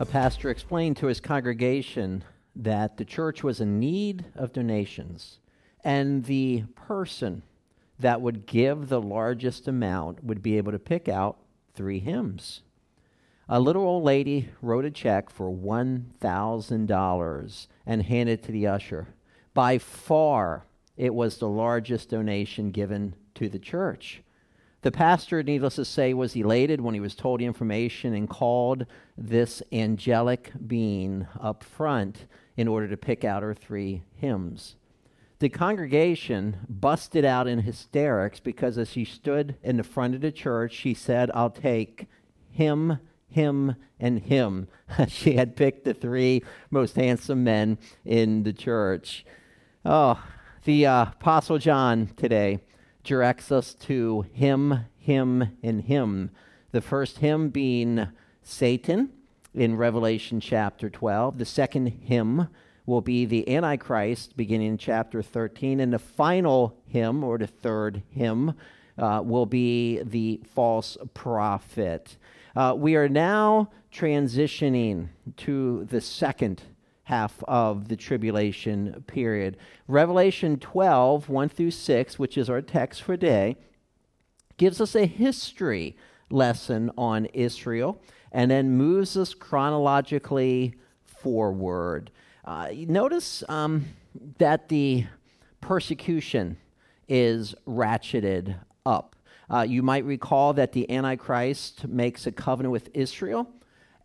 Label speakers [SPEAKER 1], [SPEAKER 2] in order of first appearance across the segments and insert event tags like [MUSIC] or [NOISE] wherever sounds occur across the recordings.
[SPEAKER 1] A pastor explained to his congregation that the church was in need of donations, and the person that would give the largest amount would be able to pick out three hymns. A little old lady wrote a check for $1,000 and handed it to the usher. By far, it was the largest donation given to the church. The pastor, needless to say, was elated when he was told the information and called this angelic being up front in order to pick out her three hymns. The congregation busted out in hysterics because as she stood in the front of the church, she said, I'll take him, him, and him. [LAUGHS] she had picked the three most handsome men in the church. Oh, the uh, Apostle John today directs us to him, him, and him. The first him being Satan in Revelation chapter 12. The second hymn will be the Antichrist beginning in chapter 13. And the final hymn, or the third hymn, uh, will be the false prophet. Uh, we are now transitioning to the second half of the tribulation period. Revelation 12, 1 through 6, which is our text for today, gives us a history lesson on Israel and then moves us chronologically forward. Uh, notice um, that the persecution is ratcheted up. Uh, you might recall that the Antichrist makes a covenant with Israel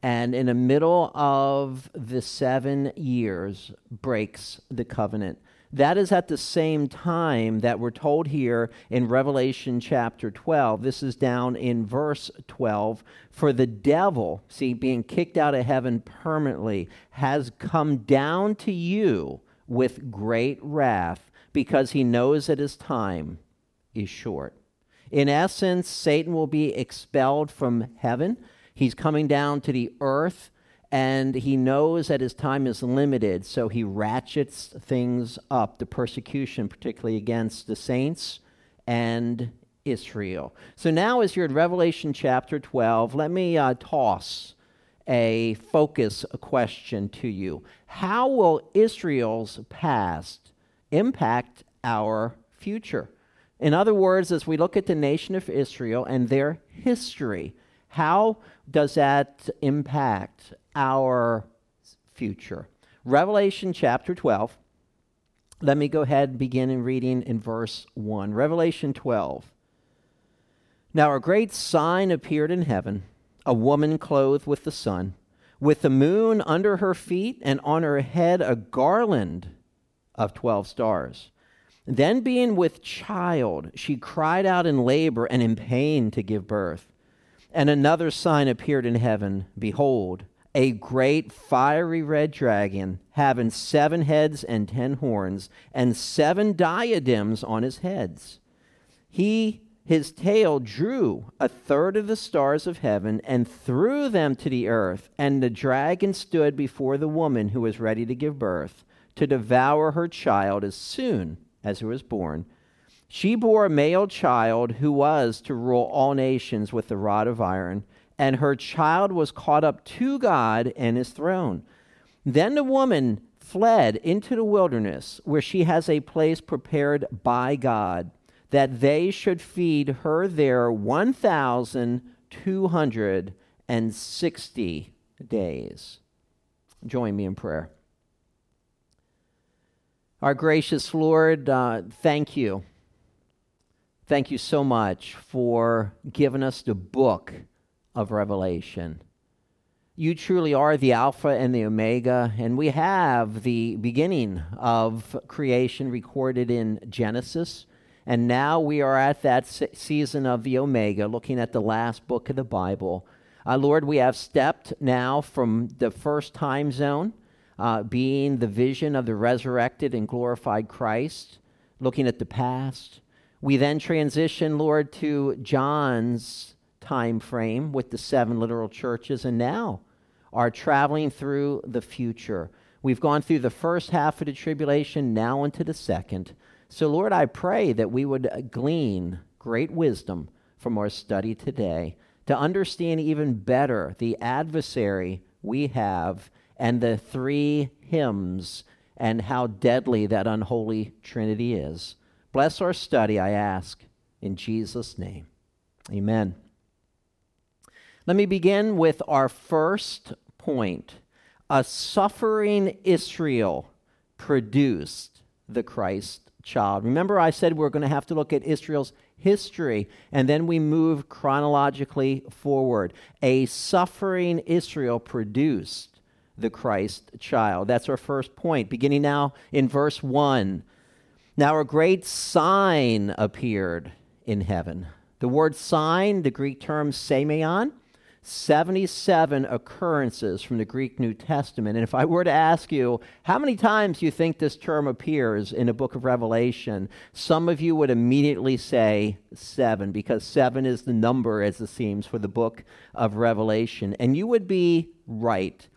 [SPEAKER 1] and in the middle of the seven years breaks the covenant. That is at the same time that we're told here in Revelation chapter 12. This is down in verse 12. For the devil, see, being kicked out of heaven permanently, has come down to you with great wrath because he knows that his time is short. In essence, Satan will be expelled from heaven He's coming down to the earth and he knows that his time is limited, so he ratchets things up, the persecution, particularly against the saints and Israel. So now, as you're in Revelation chapter 12, let me uh, toss a focus a question to you. How will Israel's past impact our future? In other words, as we look at the nation of Israel and their history, how does that impact our future? Revelation chapter 12. Let me go ahead and begin in reading in verse 1. Revelation 12. Now a great sign appeared in heaven a woman clothed with the sun, with the moon under her feet, and on her head a garland of 12 stars. Then, being with child, she cried out in labor and in pain to give birth. And another sign appeared in heaven Behold, a great fiery red dragon, having seven heads and ten horns, and seven diadems on his heads. He, his tail, drew a third of the stars of heaven and threw them to the earth. And the dragon stood before the woman who was ready to give birth, to devour her child as soon as it was born. She bore a male child who was to rule all nations with the rod of iron, and her child was caught up to God and his throne. Then the woman fled into the wilderness, where she has a place prepared by God, that they should feed her there 1,260 days. Join me in prayer. Our gracious Lord, uh, thank you Thank you so much for giving us the book of Revelation. You truly are the Alpha and the Omega, and we have the beginning of creation recorded in Genesis. And now we are at that season of the Omega, looking at the last book of the Bible. Uh, Lord, we have stepped now from the first time zone, uh, being the vision of the resurrected and glorified Christ, looking at the past we then transition, Lord, to John's time frame with the seven literal churches, and now are traveling through the future. We've gone through the first half of the tribulation, now into the second. So, Lord, I pray that we would glean great wisdom from our study today to understand even better the adversary we have and the three hymns and how deadly that unholy trinity is. Bless our study, I ask, in Jesus' name. Amen. Let me begin with our first point. A suffering Israel produced the Christ child. Remember, I said we're going to have to look at Israel's history, and then we move chronologically forward. A suffering Israel produced the Christ child. That's our first point, beginning now in verse 1. Now, a great sign appeared in heaven. The word sign, the Greek term semeion, 77 occurrences from the Greek New Testament. And if I were to ask you how many times do you think this term appears in the book of Revelation, some of you would immediately say seven, because seven is the number, as it seems, for the book of Revelation. And you would be right.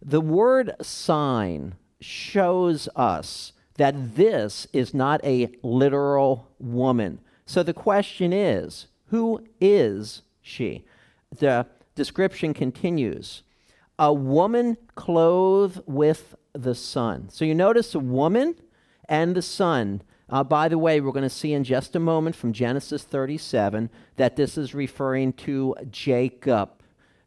[SPEAKER 1] The word sign shows us that this is not a literal woman. So the question is who is she? The description continues a woman clothed with the sun. So you notice a woman and the sun. Uh, by the way, we're going to see in just a moment from Genesis 37 that this is referring to Jacob.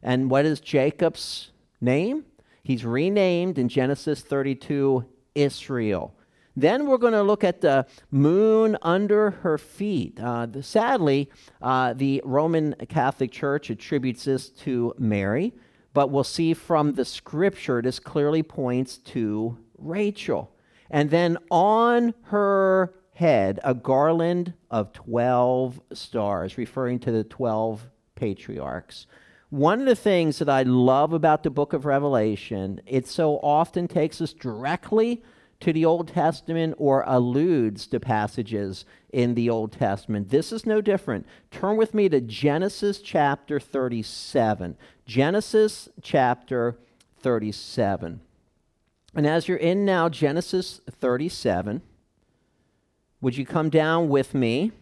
[SPEAKER 1] And what is Jacob's name? He's renamed in Genesis 32 Israel. Then we're going to look at the moon under her feet. Uh, the, sadly, uh, the Roman Catholic Church attributes this to Mary, but we'll see from the scripture this clearly points to Rachel. And then on her head, a garland of 12 stars, referring to the 12 patriarchs. One of the things that I love about the book of Revelation, it so often takes us directly to the Old Testament or alludes to passages in the Old Testament. This is no different. Turn with me to Genesis chapter 37. Genesis chapter 37. And as you're in now Genesis 37, would you come down with me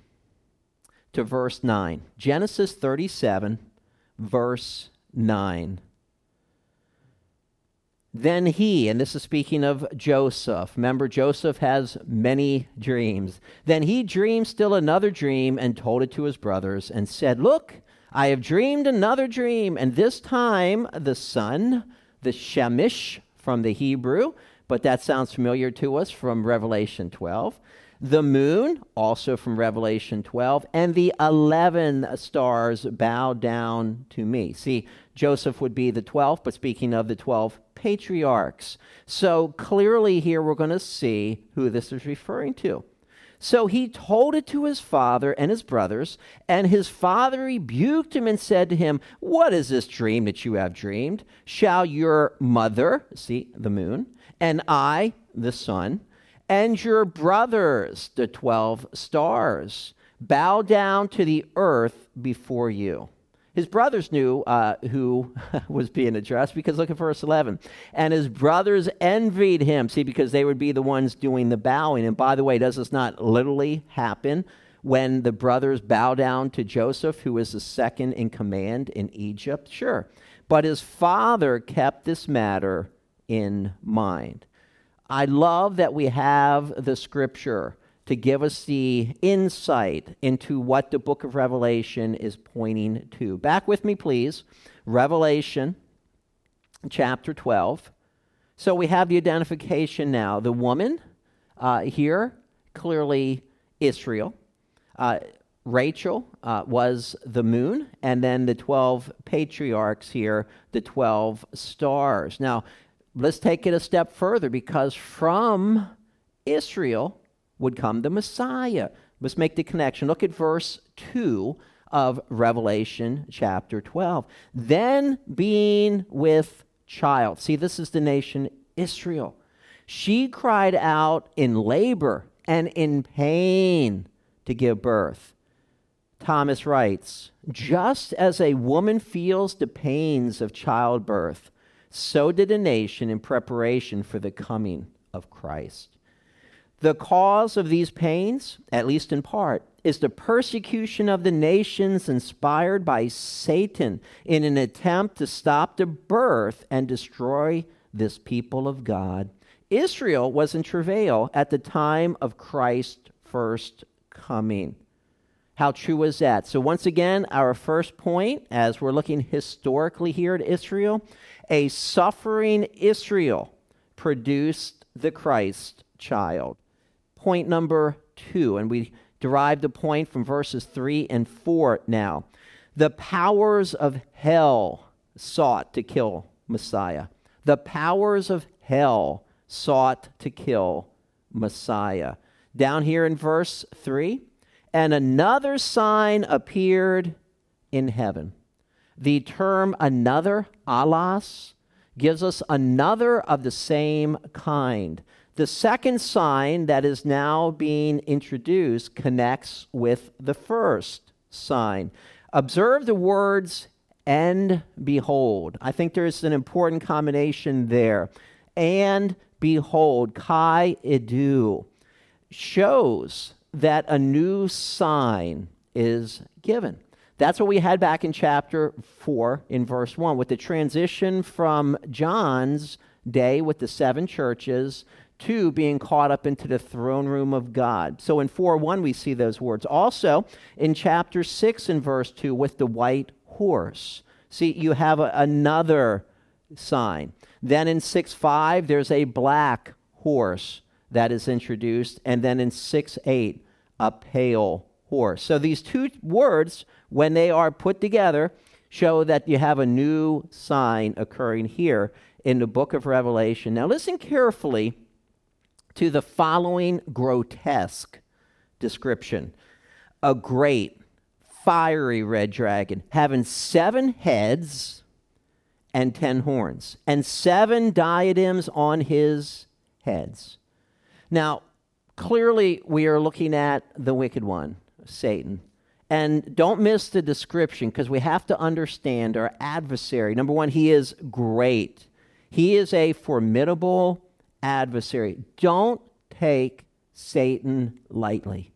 [SPEAKER 1] to verse 9? Genesis 37, verse 9. Then he, and this is speaking of Joseph. Remember, Joseph has many dreams. Then he dreamed still another dream and told it to his brothers and said, Look, I have dreamed another dream. And this time the sun, the Shemesh from the Hebrew, but that sounds familiar to us from Revelation 12. The moon, also from Revelation 12, and the 11 stars bow down to me. See, Joseph would be the 12th, but speaking of the 12 patriarchs. So clearly, here we're going to see who this is referring to. So he told it to his father and his brothers, and his father rebuked him and said to him, What is this dream that you have dreamed? Shall your mother, see the moon, and I, the sun, and your brothers, the twelve stars, bow down to the earth before you? His brothers knew uh, who [LAUGHS] was being addressed because look at verse 11. And his brothers envied him. See, because they would be the ones doing the bowing. And by the way, does this not literally happen when the brothers bow down to Joseph, who is the second in command in Egypt? Sure. But his father kept this matter in mind. I love that we have the scripture to give us the insight into what the book of Revelation is pointing to. Back with me, please. Revelation chapter 12. So we have the identification now. The woman uh, here, clearly Israel. Uh, Rachel uh, was the moon, and then the 12 patriarchs here, the 12 stars. Now, let's take it a step further because from Israel, would come the Messiah. Let's make the connection. Look at verse 2 of Revelation chapter 12. Then being with child. See, this is the nation Israel. She cried out in labor and in pain to give birth. Thomas writes, just as a woman feels the pains of childbirth, so did a nation in preparation for the coming of Christ. The cause of these pains, at least in part, is the persecution of the nations inspired by Satan in an attempt to stop the birth and destroy this people of God. Israel was in travail at the time of Christ's first coming. How true is that? So, once again, our first point, as we're looking historically here at Israel, a suffering Israel produced the Christ child. Point number two, and we derive the point from verses three and four now. The powers of hell sought to kill Messiah. The powers of hell sought to kill Messiah. Down here in verse 3, and another sign appeared in heaven. The term another, alas, gives us another of the same kind. The second sign that is now being introduced connects with the first sign. Observe the words and behold. I think there's an important combination there. And behold, kai idou, shows that a new sign is given. That's what we had back in chapter 4 in verse 1 with the transition from John's day with the seven churches to being caught up into the throne room of God. So in 4 1, we see those words. Also in chapter 6 and verse 2 with the white horse. See, you have a, another sign. Then in 6 5, there's a black horse that is introduced. And then in 6 8, a pale horse. So these two words, when they are put together, show that you have a new sign occurring here in the book of Revelation. Now, listen carefully to the following grotesque description a great, fiery red dragon having seven heads and ten horns, and seven diadems on his heads. Now, clearly, we are looking at the wicked one, Satan. And don't miss the description because we have to understand our adversary. Number one, he is great, he is a formidable adversary. Don't take Satan lightly.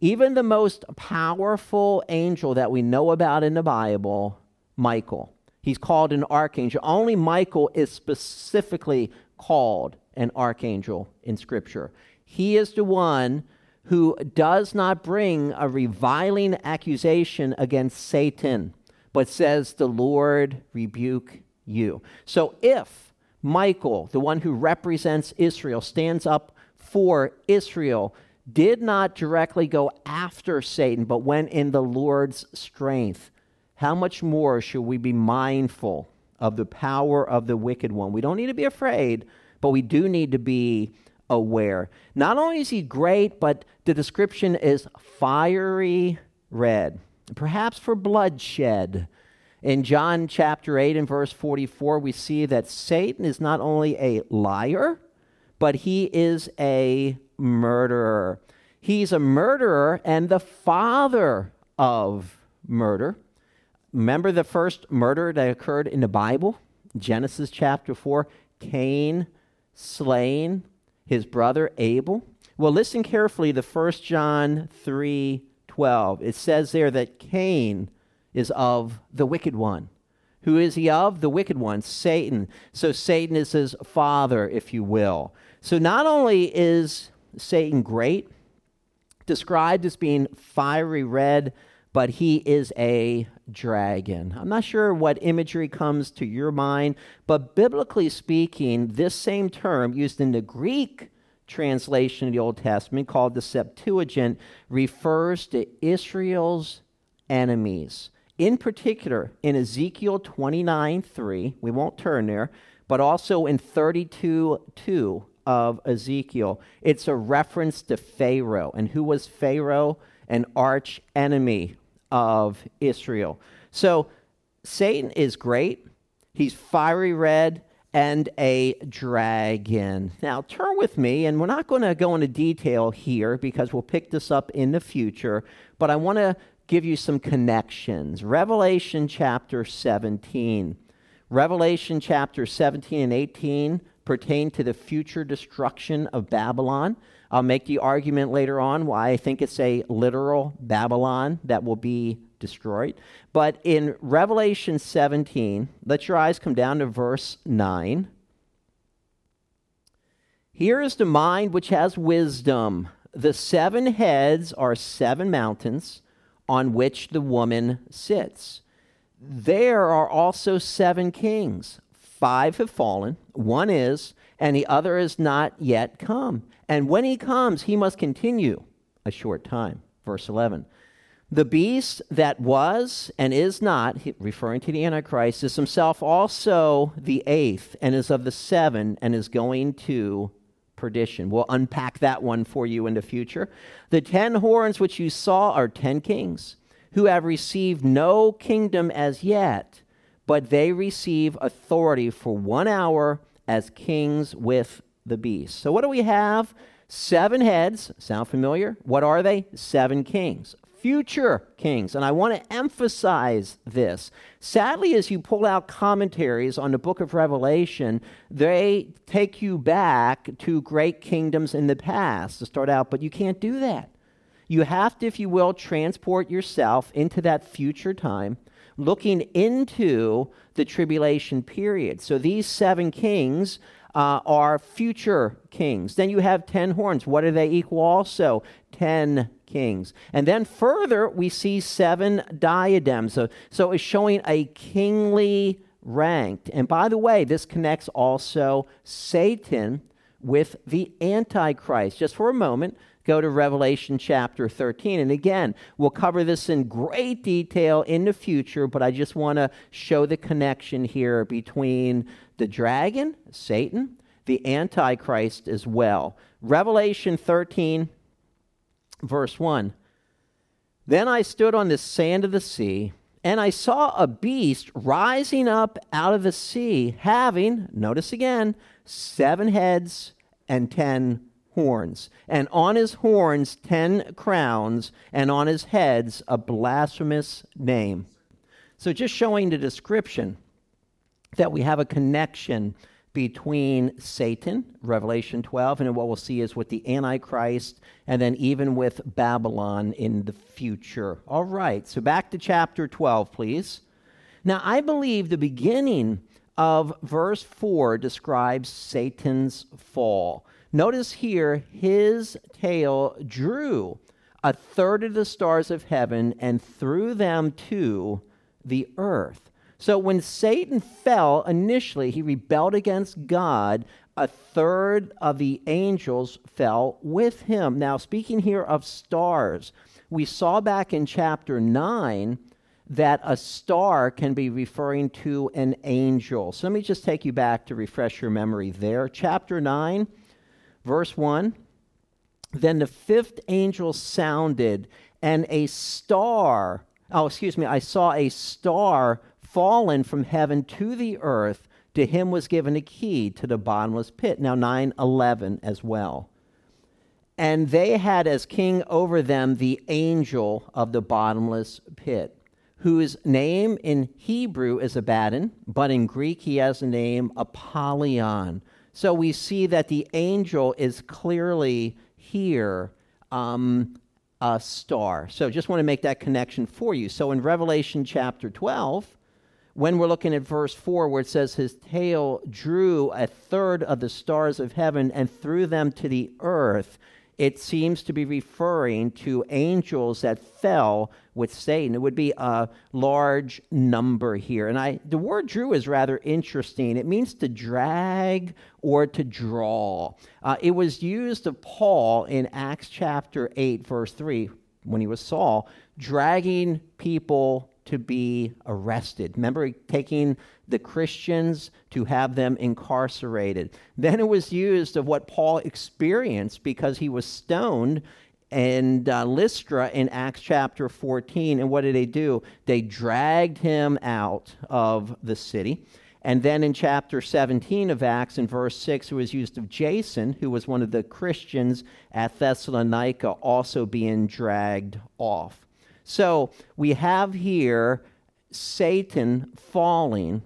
[SPEAKER 1] Even the most powerful angel that we know about in the Bible, Michael, he's called an archangel. Only Michael is specifically called an archangel in Scripture. He is the one who does not bring a reviling accusation against Satan, but says, The Lord rebuke you. So if Michael, the one who represents Israel, stands up for Israel, did not directly go after Satan, but went in the Lord's strength, how much more should we be mindful of the power of the wicked one? We don't need to be afraid but we do need to be aware. Not only is he great, but the description is fiery red, perhaps for bloodshed. In John chapter 8 and verse 44, we see that Satan is not only a liar, but he is a murderer. He's a murderer and the father of murder. Remember the first murder that occurred in the Bible? Genesis chapter 4 Cain slain his brother Abel? Well, listen carefully to 1 John 3 12. It says there that Cain is of the wicked one. Who is he of? The wicked one, Satan. So Satan is his father, if you will. So not only is Satan great, described as being fiery red, but he is a dragon. I'm not sure what imagery comes to your mind, but biblically speaking, this same term used in the Greek translation of the Old Testament called the Septuagint refers to Israel's enemies. In particular, in Ezekiel 29 3, we won't turn there, but also in 32 2 of Ezekiel, it's a reference to Pharaoh. And who was Pharaoh? An arch enemy of Israel. So Satan is great. He's fiery red and a dragon. Now, turn with me, and we're not going to go into detail here because we'll pick this up in the future, but I want to give you some connections. Revelation chapter 17. Revelation chapter 17 and 18 pertain to the future destruction of Babylon. I'll make the argument later on why I think it's a literal Babylon that will be destroyed. But in Revelation 17, let your eyes come down to verse 9. Here is the mind which has wisdom. The seven heads are seven mountains on which the woman sits. There are also seven kings. Five have fallen, one is, and the other is not yet come. And when he comes, he must continue a short time. Verse 11. The beast that was and is not, referring to the Antichrist, is himself also the eighth and is of the seven and is going to perdition. We'll unpack that one for you in the future. The ten horns which you saw are ten kings who have received no kingdom as yet, but they receive authority for one hour as kings with the beast. So, what do we have? Seven heads. Sound familiar? What are they? Seven kings future kings. And I want to emphasize this. Sadly, as you pull out commentaries on the book of Revelation, they take you back to great kingdoms in the past to start out, but you can't do that. You have to, if you will, transport yourself into that future time, looking into the tribulation period. So these seven kings uh, are future kings. Then you have ten horns. What do they equal also? Ten kings. And then further, we see seven diadems. So, so it's showing a kingly rank. And by the way, this connects also Satan with the Antichrist. Just for a moment, go to Revelation chapter 13. And again, we'll cover this in great detail in the future, but I just want to show the connection here between the dragon, Satan, the Antichrist as well. Revelation 13 verse 1 Then I stood on the sand of the sea, and I saw a beast rising up out of the sea, having, notice again, seven heads and ten horns, and on his horns ten crowns, and on his heads a blasphemous name. So, just showing the description that we have a connection between Satan, Revelation 12, and what we'll see is with the Antichrist, and then even with Babylon in the future. All right, so back to chapter 12, please. Now, I believe the beginning of verse 4 describes Satan's fall. Notice here, his tail drew a third of the stars of heaven and threw them to the earth. So when Satan fell initially, he rebelled against God. A third of the angels fell with him. Now, speaking here of stars, we saw back in chapter 9 that a star can be referring to an angel. So let me just take you back to refresh your memory there. Chapter 9, verse 1. Then the fifth angel sounded, and a star, oh, excuse me, I saw a star fallen from heaven to the earth, to him was given a key to the bottomless pit. Now, 9 11 as well. And they had as king over them the angel of the bottomless pit, whose name in Hebrew is Abaddon, but in Greek he has the name Apollyon. So we see that the angel is clearly here um, a star. So just want to make that connection for you. So in Revelation chapter 12, when we're looking at verse 4, where it says, His tail drew a third of the stars of heaven and threw them to the earth, it seems to be referring to angels that fell with Satan. It would be a large number here. And I, the word drew is rather interesting. It means to drag or to draw. Uh, it was used of Paul in Acts chapter 8, verse 3, when he was Saul, dragging people to be arrested. Remember taking the Christians to have them incarcerated. Then it was used of what Paul experienced because he was stoned and uh, Lystra in Acts chapter 14. And what did they do? They dragged him out of the city. And then in chapter 17 of Acts, in verse 6, it was used of Jason, who was one of the Christians at Thessalonica, also being dragged off. So we have here Satan falling,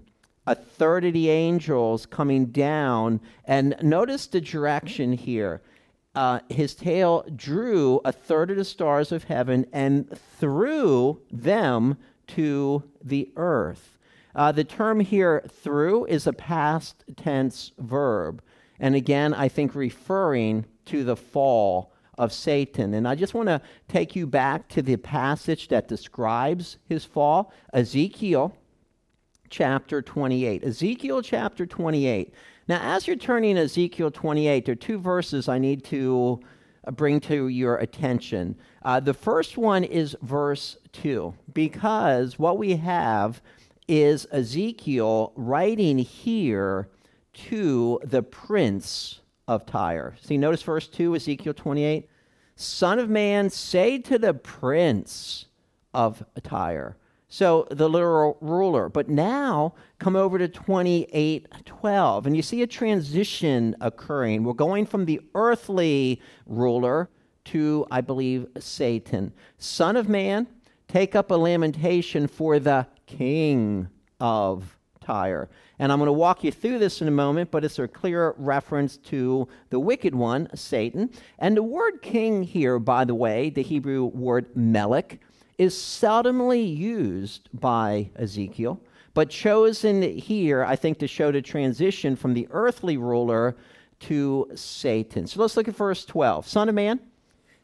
[SPEAKER 1] a third of the angels coming down. And notice the direction here. Uh, his tail drew a third of the stars of heaven and threw them to the earth. Uh, the term here, threw, is a past tense verb. And again, I think referring to the fall of Satan. And I just want to take you back to the passage that describes his fall Ezekiel chapter 28. Ezekiel chapter 28. Now, as you're turning Ezekiel 28, there are two verses I need to uh, bring to your attention. Uh, the first one is verse 2, because what we have is Ezekiel writing here to the prince of Tyre. See, notice verse 2, Ezekiel 28. Son of man, say to the prince of Tyre. So the literal ruler. But now come over to 28:12 and you see a transition occurring. We're going from the earthly ruler to I believe Satan. Son of man, take up a lamentation for the king of And I'm going to walk you through this in a moment, but it's a clear reference to the wicked one, Satan. And the word king here, by the way, the Hebrew word melech, is seldomly used by Ezekiel, but chosen here, I think, to show the transition from the earthly ruler to Satan. So let's look at verse 12. Son of man,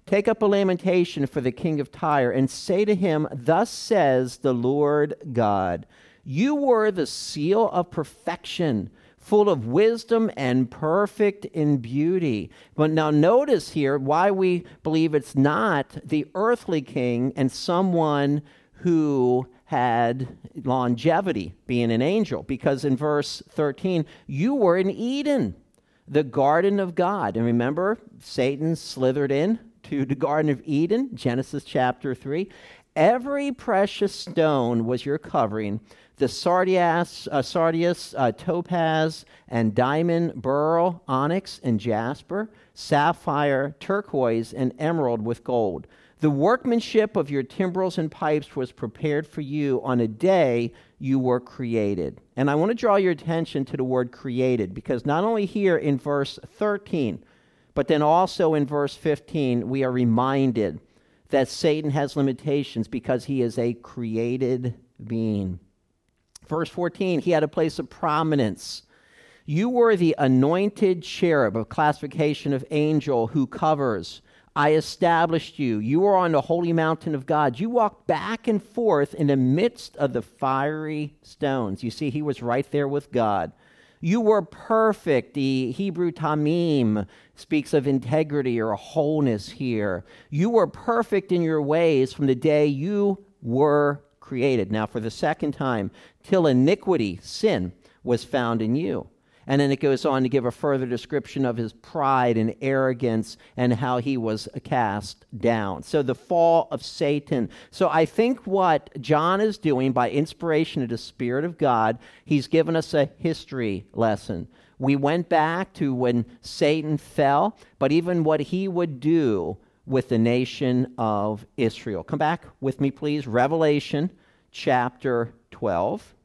[SPEAKER 1] take up a lamentation for the king of Tyre and say to him, Thus says the Lord God. You were the seal of perfection, full of wisdom and perfect in beauty. But now notice here why we believe it's not the earthly king and someone who had longevity, being an angel. Because in verse 13, you were in Eden, the garden of God. And remember, Satan slithered in to the Garden of Eden, Genesis chapter 3. Every precious stone was your covering the sardius, uh, sardius uh, topaz, and diamond, beryl, onyx, and jasper, sapphire, turquoise, and emerald with gold. The workmanship of your timbrels and pipes was prepared for you on a day you were created. And I want to draw your attention to the word created because not only here in verse 13, but then also in verse 15, we are reminded that Satan has limitations because he is a created being. Verse 14, he had a place of prominence. You were the anointed cherub, of classification of angel who covers. I established you. You were on the holy mountain of God. You walked back and forth in the midst of the fiery stones. You see, he was right there with God. You were perfect. The Hebrew tamim speaks of integrity or wholeness here. You were perfect in your ways from the day you were created. Now, for the second time, till iniquity, sin, was found in you. And then it goes on to give a further description of his pride and arrogance and how he was cast down. So, the fall of Satan. So, I think what John is doing by inspiration of the Spirit of God, he's given us a history lesson. We went back to when Satan fell, but even what he would do with the nation of Israel. Come back with me, please. Revelation chapter 12.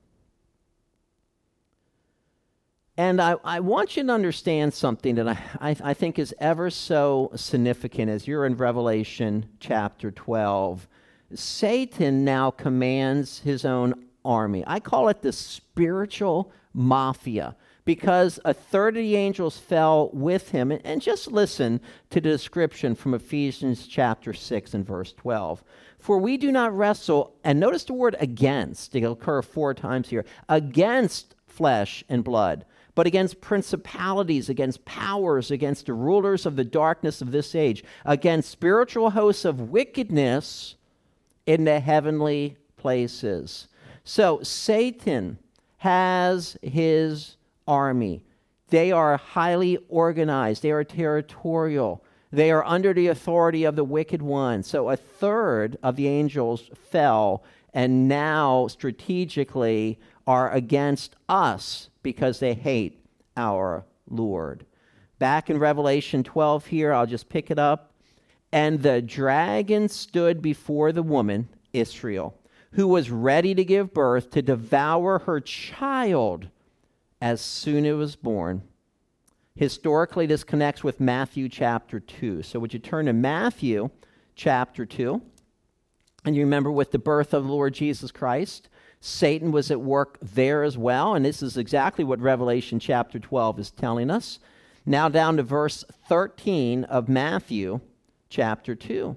[SPEAKER 1] And I, I want you to understand something that I, I, I think is ever so significant as you're in Revelation chapter 12. Satan now commands his own army. I call it the spiritual mafia because a third of the angels fell with him. And just listen to the description from Ephesians chapter 6 and verse 12. For we do not wrestle, and notice the word against, it'll occur four times here, against flesh and blood, but against principalities, against powers, against the rulers of the darkness of this age, against spiritual hosts of wickedness in the heavenly places. So Satan has his army. They are highly organized, they are territorial. They are under the authority of the wicked one. So a third of the angels fell and now strategically are against us because they hate our Lord. Back in Revelation 12 here, I'll just pick it up. And the dragon stood before the woman, Israel, who was ready to give birth to devour her child as soon as it was born. Historically, this connects with Matthew chapter 2. So, would you turn to Matthew chapter 2? And you remember with the birth of the Lord Jesus Christ, Satan was at work there as well. And this is exactly what Revelation chapter 12 is telling us. Now, down to verse 13 of Matthew chapter 2.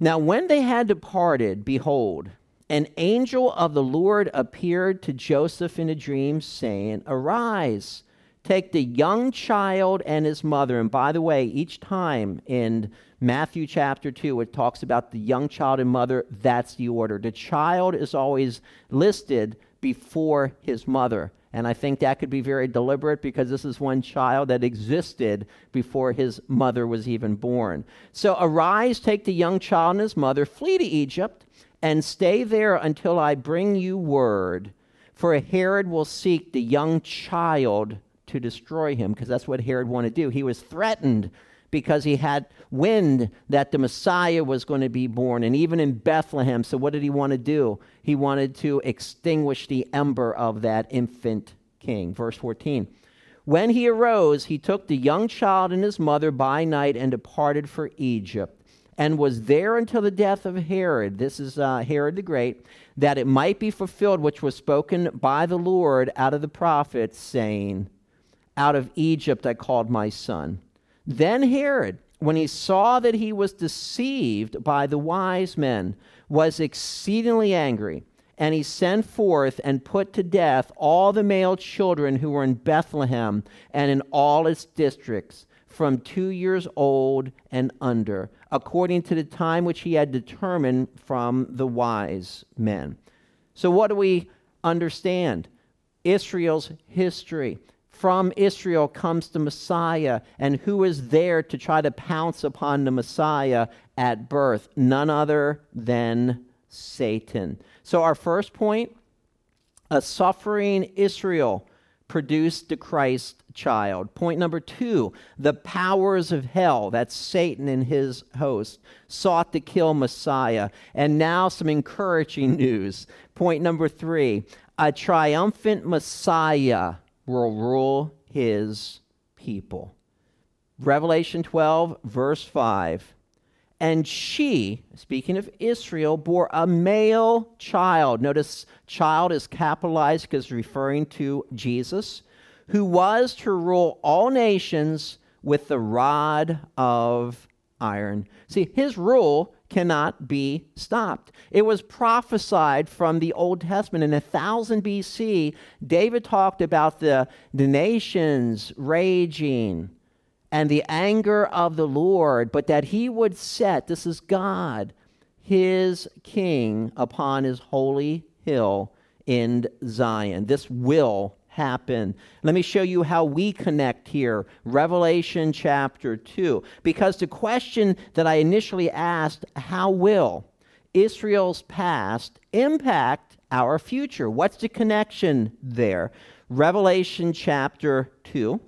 [SPEAKER 1] Now, when they had departed, behold, an angel of the Lord appeared to Joseph in a dream, saying, Arise, take the young child and his mother. And by the way, each time in Matthew chapter 2, it talks about the young child and mother, that's the order. The child is always listed before his mother. And I think that could be very deliberate because this is one child that existed before his mother was even born. So arise, take the young child and his mother, flee to Egypt, and stay there until I bring you word. For Herod will seek the young child to destroy him, because that's what Herod wanted to do. He was threatened because he had wind that the Messiah was going to be born, and even in Bethlehem. So, what did he want to do? He wanted to extinguish the ember of that infant king. Verse 14. When he arose, he took the young child and his mother by night and departed for Egypt, and was there until the death of Herod. This is uh, Herod the Great, that it might be fulfilled which was spoken by the Lord out of the prophets, saying, Out of Egypt I called my son. Then Herod, when he saw that he was deceived by the wise men, was exceedingly angry, and he sent forth and put to death all the male children who were in Bethlehem and in all its districts, from two years old and under, according to the time which he had determined from the wise men. So, what do we understand? Israel's history from Israel comes the Messiah, and who is there to try to pounce upon the Messiah at birth? None other than Satan. So, our first point a suffering Israel produced the Christ child. Point number two the powers of hell, that's Satan and his host, sought to kill Messiah. And now some encouraging news. Point number three a triumphant Messiah will rule his people. Revelation 12, verse 5. And she, speaking of Israel, bore a male child. Notice child is capitalized because referring to Jesus, who was to rule all nations with the rod of iron. See, his rule cannot be stopped. It was prophesied from the Old Testament. In 1000 BC, David talked about the, the nations raging and the anger of the Lord, but that he would set, this is God, his king upon his holy hill in Zion. This will happen. Let me show you how we connect here. Revelation chapter 2. Because the question that I initially asked, how will Israel's past impact our future? What's the connection there? Revelation chapter 2,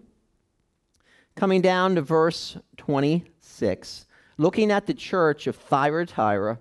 [SPEAKER 1] coming down to verse 26, looking at the church of Thyatira.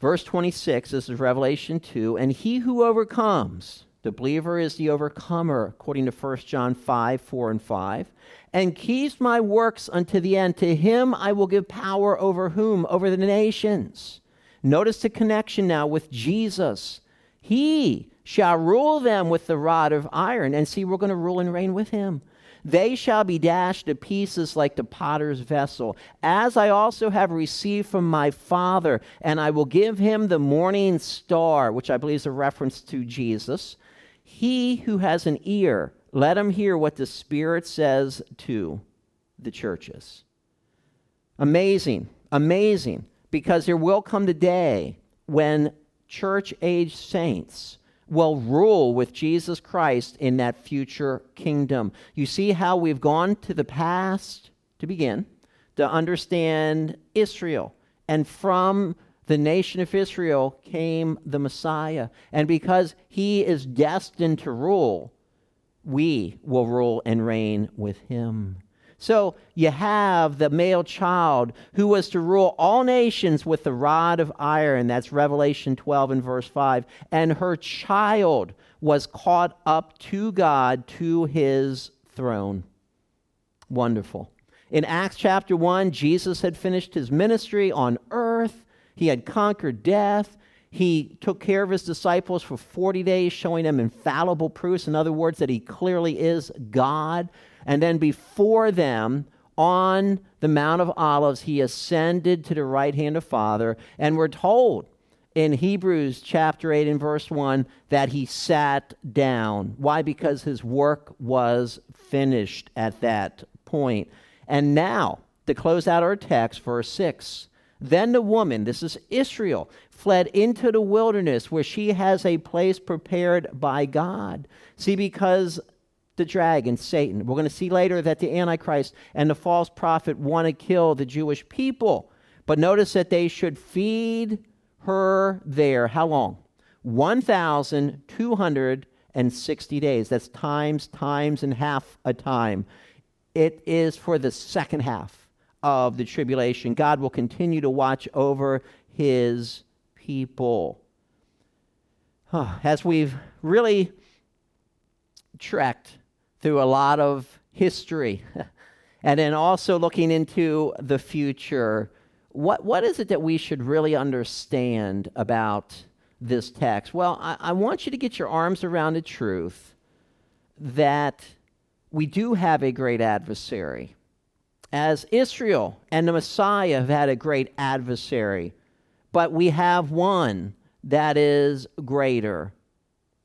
[SPEAKER 1] Verse 26, this is Revelation 2, and he who overcomes, the believer is the overcomer, according to 1 John 5 4 and 5. And keeps my works unto the end. To him I will give power over whom? Over the nations. Notice the connection now with Jesus. He shall rule them with the rod of iron. And see, we're going to rule and reign with him. They shall be dashed to pieces like the potter's vessel, as I also have received from my Father, and I will give him the morning star, which I believe is a reference to Jesus. He who has an ear, let him hear what the Spirit says to the churches. Amazing, amazing, because there will come the day when church age saints will rule with Jesus Christ in that future kingdom. You see how we've gone to the past to begin to understand Israel. And from the nation of Israel came the Messiah. And because he is destined to rule, we will rule and reign with him. So you have the male child who was to rule all nations with the rod of iron. That's Revelation 12 and verse 5. And her child was caught up to God to his throne. Wonderful. In Acts chapter 1, Jesus had finished his ministry on earth. He had conquered death. He took care of his disciples for 40 days, showing them infallible proofs, in other words, that he clearly is God. And then before them, on the Mount of Olives, he ascended to the right hand of Father. And we're told in Hebrews chapter 8 and verse 1 that he sat down. Why? Because his work was finished at that point. And now, to close out our text, verse 6 then the woman, this is Israel, fled into the wilderness where she has a place prepared by God. See, because the dragon, Satan, we're going to see later that the Antichrist and the false prophet want to kill the Jewish people. But notice that they should feed her there. How long? 1,260 days. That's times, times, and half a time. It is for the second half of the tribulation. God will continue to watch over his people. As we've really trekked through a lot of history [LAUGHS] and then also looking into the future, what, what is it that we should really understand about this text? Well, I, I want you to get your arms around the truth that we do have a great adversary as Israel and the Messiah have had a great adversary, but we have one that is greater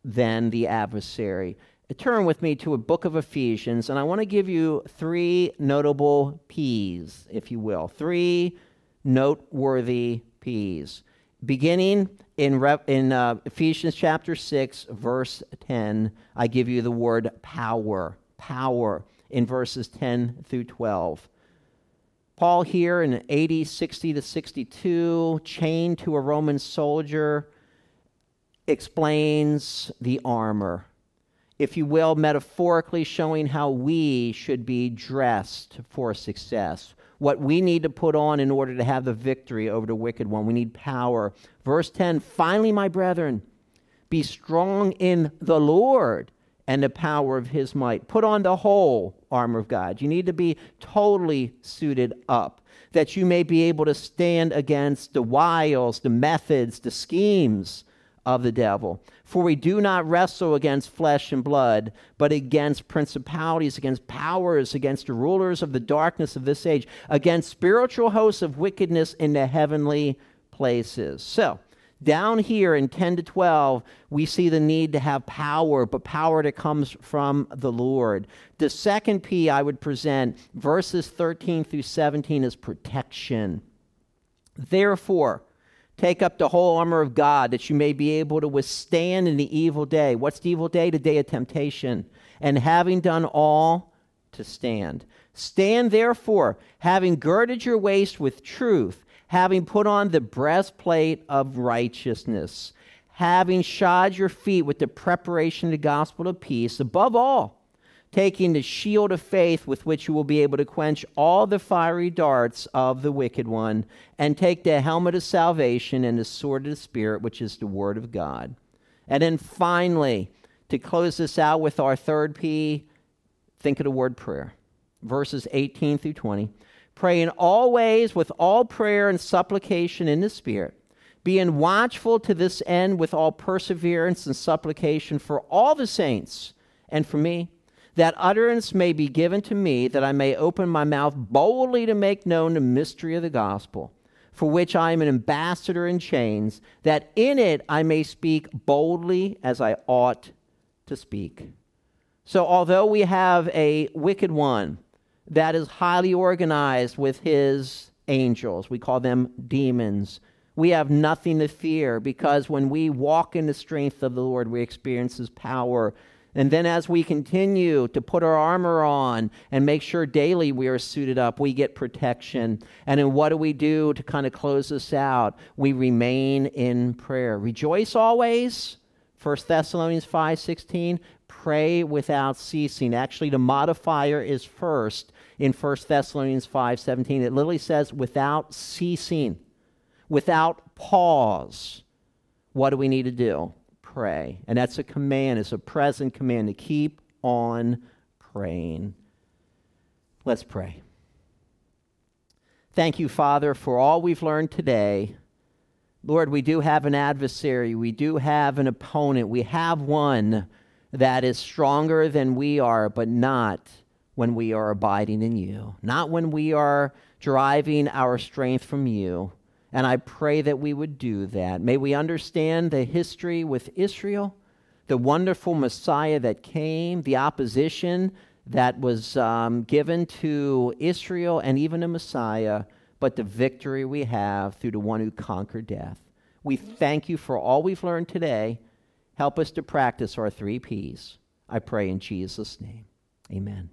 [SPEAKER 1] than the adversary. Turn with me to a book of Ephesians, and I want to give you three notable P's, if you will. Three noteworthy P's. Beginning in, in uh, Ephesians chapter 6, verse 10, I give you the word power. Power in verses 10 through 12. Paul here in AD 60 to 62, chained to a Roman soldier, explains the armor, if you will, metaphorically showing how we should be dressed for success. What we need to put on in order to have the victory over the wicked one. We need power. Verse 10 Finally, my brethren, be strong in the Lord and the power of his might. Put on the whole armor of God. You need to be totally suited up that you may be able to stand against the wiles, the methods, the schemes of the devil. For we do not wrestle against flesh and blood, but against principalities, against powers, against the rulers of the darkness of this age, against spiritual hosts of wickedness in the heavenly places. So, down here in 10 to 12, we see the need to have power, but power that comes from the Lord. The second P I would present, verses 13 through 17, is protection. Therefore, take up the whole armor of God that you may be able to withstand in the evil day. What's the evil day? The day of temptation. And having done all, to stand. Stand therefore, having girded your waist with truth having put on the breastplate of righteousness, having shod your feet with the preparation of the gospel of peace, above all, taking the shield of faith with which you will be able to quench all the fiery darts of the wicked one, and take the helmet of salvation and the sword of the Spirit, which is the word of God. And then finally, to close this out with our third P, think of the word prayer. Verses 18 through 20 praying always with all prayer and supplication in the Spirit, being watchful to this end with all perseverance and supplication for all the saints and for me, that utterance may be given to me, that I may open my mouth boldly to make known the mystery of the gospel, for which I am an ambassador in chains, that in it I may speak boldly as I ought to speak. So, although we have a wicked one, that is highly organized with his angels. We call them demons. We have nothing to fear because when we walk in the strength of the Lord, we experience his power. And then as we continue to put our armor on and make sure daily we are suited up, we get protection. And then what do we do to kind of close this out? We remain in prayer. Rejoice always. 1 Thessalonians 5:16 pray without ceasing. Actually, the modifier is first in 1 Thessalonians 5:17. It literally says without ceasing, without pause. What do we need to do? Pray. And that's a command, it's a present command to keep on praying. Let's pray. Thank you, Father, for all we've learned today. Lord, we do have an adversary. We do have an opponent. We have one that is stronger than we are, but not when we are abiding in you, not when we are deriving our strength from you. And I pray that we would do that. May we understand the history with Israel, the wonderful Messiah that came, the opposition that was um, given to Israel and even a Messiah but the victory we have through the one who conquered death. We thank you for all we've learned today. Help us to practice our three P's. I pray in Jesus' name. Amen.